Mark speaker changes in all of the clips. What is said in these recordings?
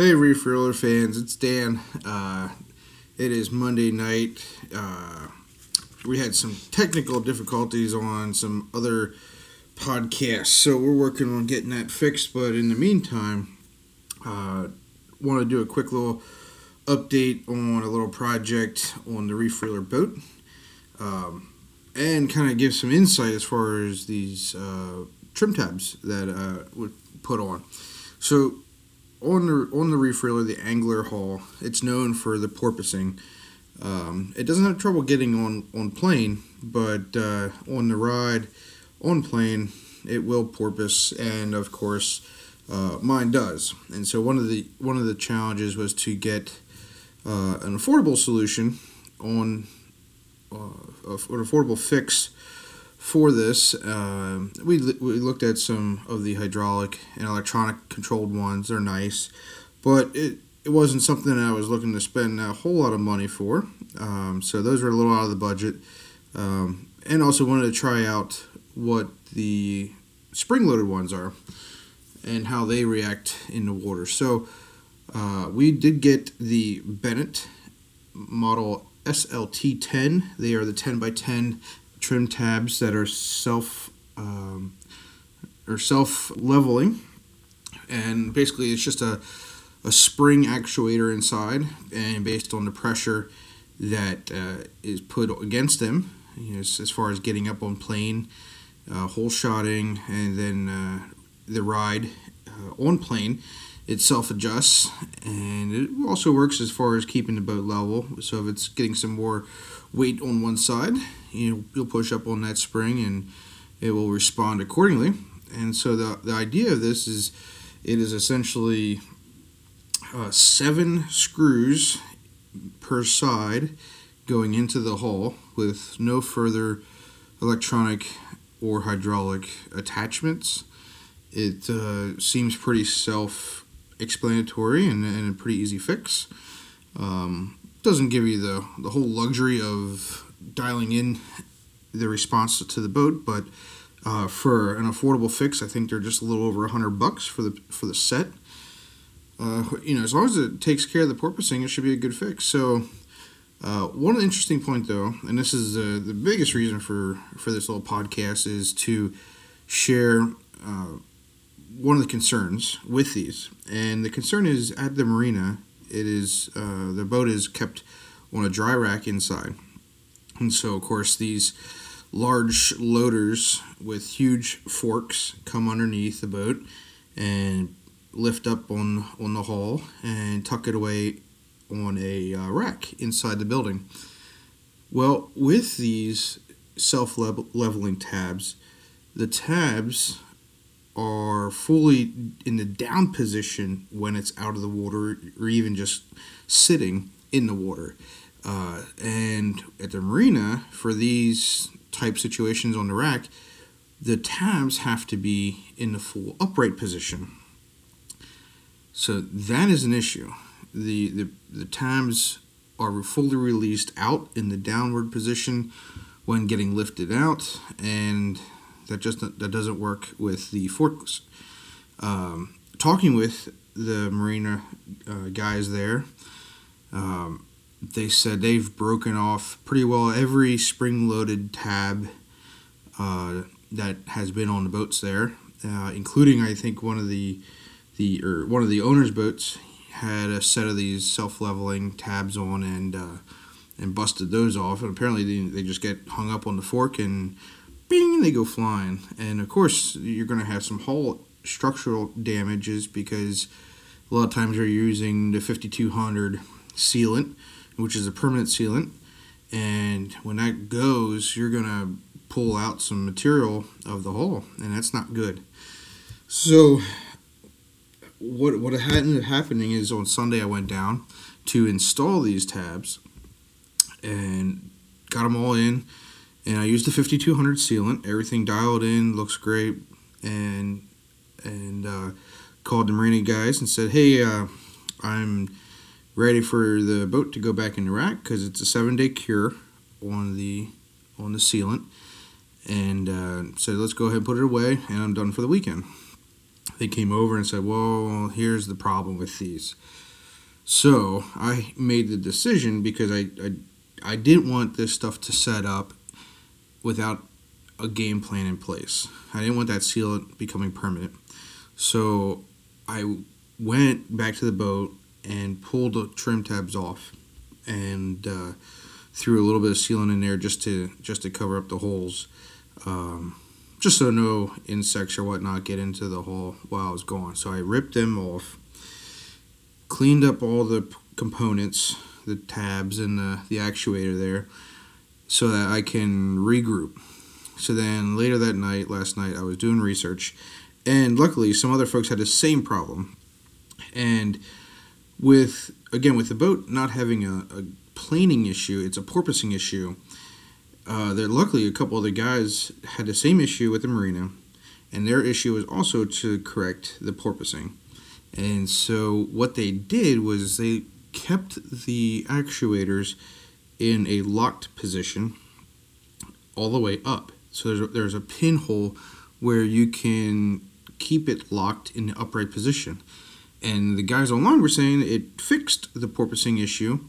Speaker 1: Hey, Refueler fans, it's Dan. Uh, it is Monday night. Uh, we had some technical difficulties on some other podcasts, so we're working on getting that fixed. But in the meantime, uh, want to do a quick little update on a little project on the Refueler boat, um, and kind of give some insight as far as these uh, trim tabs that uh, would put on. So on the on the refueler, the angler haul, it's known for the porpoising. Um, it doesn't have trouble getting on on plane, but uh, on the ride, on plane, it will porpoise, and of course, uh, mine does. And so one of the one of the challenges was to get uh, an affordable solution on uh, an affordable fix for this, uh, we, we looked at some of the hydraulic and electronic controlled ones. They're nice, but it, it wasn't something I was looking to spend a whole lot of money for. Um, so those were a little out of the budget. Um, and also wanted to try out what the spring loaded ones are and how they react in the water. So uh, we did get the Bennett model SLT10. They are the 10 by 10 trim tabs that are self um, or self leveling, and basically it's just a a spring actuator inside, and based on the pressure that uh, is put against them, you know, as, far as getting up on plane, uh, hole shotting, and then uh, the ride uh, on plane, it self adjusts, and it also works as far as keeping the boat level. So if it's getting some more weight on one side, you know, you'll push up on that spring and it will respond accordingly. And so the, the idea of this is it is essentially uh, seven screws per side going into the hull with no further electronic or hydraulic attachments. It uh, seems pretty self explanatory and, and, a pretty easy fix. Um, doesn't give you the, the whole luxury of dialing in the response to the boat, but uh, for an affordable fix, I think they're just a little over hundred bucks for the for the set. Uh, you know, as long as it takes care of the porpoising, it should be a good fix. So, uh, one interesting point though, and this is uh, the biggest reason for for this little podcast, is to share uh, one of the concerns with these, and the concern is at the marina it is uh, the boat is kept on a dry rack inside, and so of course these large loaders with huge forks come underneath the boat and lift up on on the hull and tuck it away on a uh, rack inside the building. Well, with these self leveling tabs, the tabs are fully in the down position when it's out of the water or even just sitting in the water. Uh, and at the marina, for these type situations on the rack, the tabs have to be in the full upright position. So that is an issue. The, the, the tabs are fully released out in the downward position when getting lifted out, and that just that doesn't work with the forkless. Um, talking with the marina uh, guys there, um, they said they've broken off pretty well every spring-loaded tab uh, that has been on the boats there, uh, including I think one of the the or one of the owners' boats had a set of these self-leveling tabs on and uh, and busted those off, and apparently they, they just get hung up on the fork and bing, they go flying. And of course, you're going to have some hull structural damages because a lot of times you're using the 5200 sealant, which is a permanent sealant. And when that goes, you're going to pull out some material of the hull, and that's not good. So, what what ended up happening is on Sunday I went down to install these tabs and got them all in and I used the 5200 sealant. Everything dialed in, looks great, and and uh, called the marina guys and said, "Hey, uh, I'm ready for the boat to go back in the rack because it's a seven day cure on the on the sealant." And uh, said, "Let's go ahead and put it away, and I'm done for the weekend." they came over and said, "Well, here's the problem with these." So I made the decision because I, I I didn't want this stuff to set up without a game plan in place. I didn't want that seal becoming permanent. So I went back to the boat and pulled the trim tabs off and uh, threw a little bit of sealant in there just to just to cover up the holes, um, just so no insects or whatnot get into the hole while I was gone. So I ripped them off, cleaned up all the components, the tabs and the, the actuator there, so that I can regroup. So then later that night, last night, I was doing research, and luckily some other folks had the same problem, and with again with the boat not having a, a planing issue, it's a porpoising issue. Uh, there, luckily, a couple other guys had the same issue with the marina, and their issue was also to correct the porpoising. And so, what they did was they kept the actuators in a locked position all the way up. So there's a, there's a pinhole where you can keep it locked in the upright position. And the guys online were saying it fixed the porpoising issue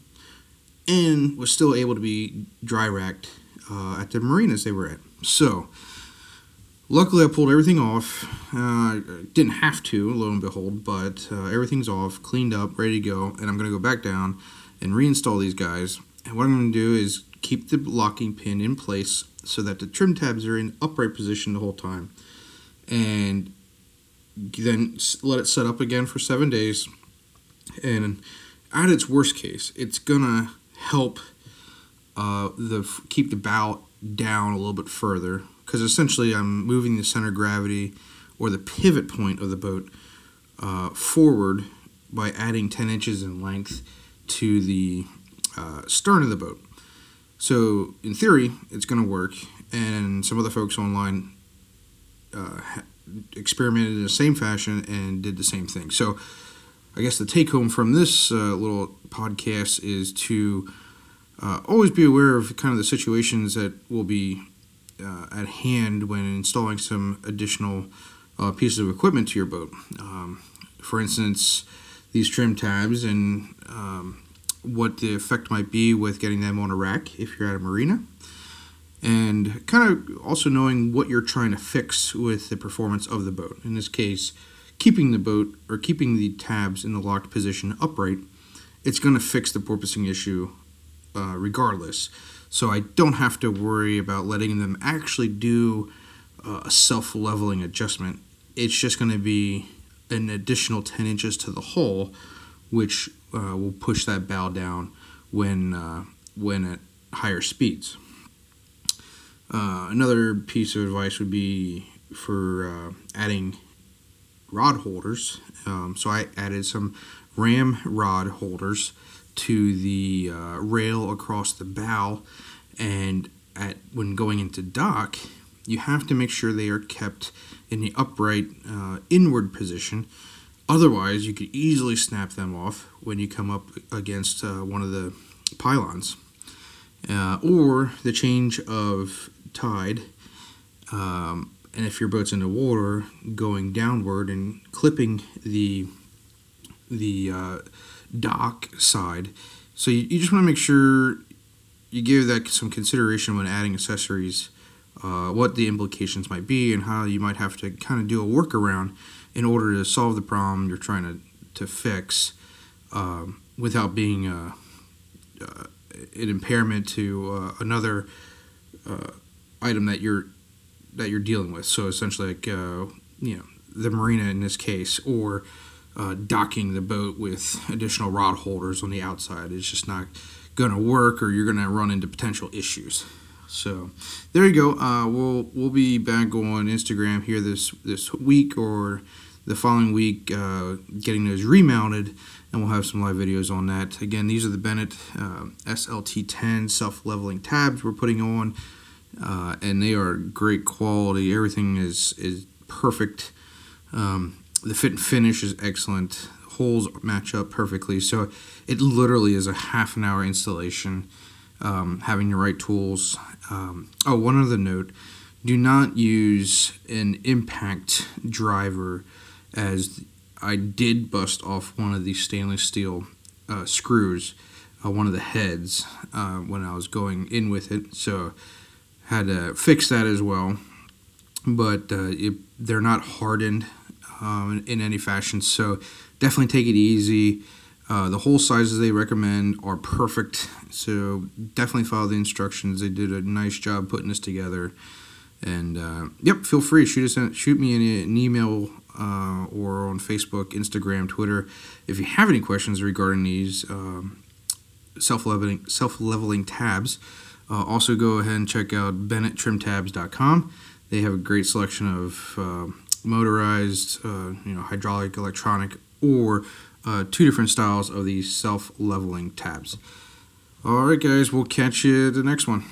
Speaker 1: and was still able to be dry racked uh, at the marinas they were at. So, luckily, I pulled everything off. Uh, didn't have to, lo and behold, but uh, everything's off, cleaned up, ready to go, and I'm going to go back down and reinstall these guys. And what I'm going to do is keep the locking pin in place so that the trim tabs are in upright position the whole time. And then let it set up again for seven days. And at its worst case, it's gonna help uh, the keep the bow down a little bit further because essentially I'm moving the center of gravity or the pivot point of the boat uh, forward by adding 10 inches in length to the uh, stern of the boat. So in theory, it's going to work, and some other folks online uh, experimented in the same fashion and did the same thing. So, I guess the take home from this uh, little podcast is to uh, always be aware of kind of the situations that will be uh, at hand when installing some additional uh, pieces of equipment to your boat. Um, for instance, these trim tabs and um, what the effect might be with getting them on a rack if you're at a marina and kind of also knowing what you're trying to fix with the performance of the boat. In this case, keeping the boat or keeping the tabs in the locked position upright, it's going to fix the porpoising issue uh, regardless. So I don't have to worry about letting them actually do uh, a self leveling adjustment. It's just going to be an additional 10 inches to the hull, which uh, will push that bow down when, uh, when at higher speeds. Uh, another piece of advice would be for uh, adding rod holders. Um, so I added some ram rod holders to the uh, rail across the bow, and at when going into dock, you have to make sure they are kept in the upright uh, inward position. Otherwise, you could easily snap them off when you come up against uh, one of the pylons. Uh, or the change of tide, um, and if your boat's in the water, going downward and clipping the the uh, dock side. So you, you just want to make sure you give that some consideration when adding accessories, uh, what the implications might be, and how you might have to kind of do a workaround in order to solve the problem you're trying to to fix um, without being uh, uh, an impairment to uh, another uh, item that you're that you're dealing with. So essentially, like you know, the marina in this case, or docking the boat with additional rod holders on the outside is just not going to work, or you're going to run into potential issues. So there you go. Uh, we'll we'll be back on Instagram here this this week or the following week, uh, getting those remounted, and we'll have some live videos on that. Again, these are the Bennett uh, SLT10 self leveling tabs we're putting on uh, and they are great quality. Everything is is perfect. Um, the fit and finish is excellent. Holes match up perfectly. So it literally is a half an hour installation. Um, having the right tools. Um, oh, one other note: do not use an impact driver
Speaker 2: as I did bust off one of the stainless steel uh, screws, uh, one of the heads, uh, when I was going in with it. So had to fix that as well. But uh, it, they're not hardened um, in, any fashion. So definitely take it easy. Uh, the hole sizes they recommend are perfect. So definitely follow the instructions. They did a nice job putting this together. And uh, yep, feel free shoot us shoot me an, an email uh, or on Facebook, Instagram, Twitter if you have any questions regarding these um, self leveling self leveling tabs. Uh, also, go ahead and check out BennettTrimTabs.com. They have a great selection of uh, motorized, you know, hydraulic, electronic, or uh, two different styles of these self leveling tabs. All right, guys, we'll catch you the next one.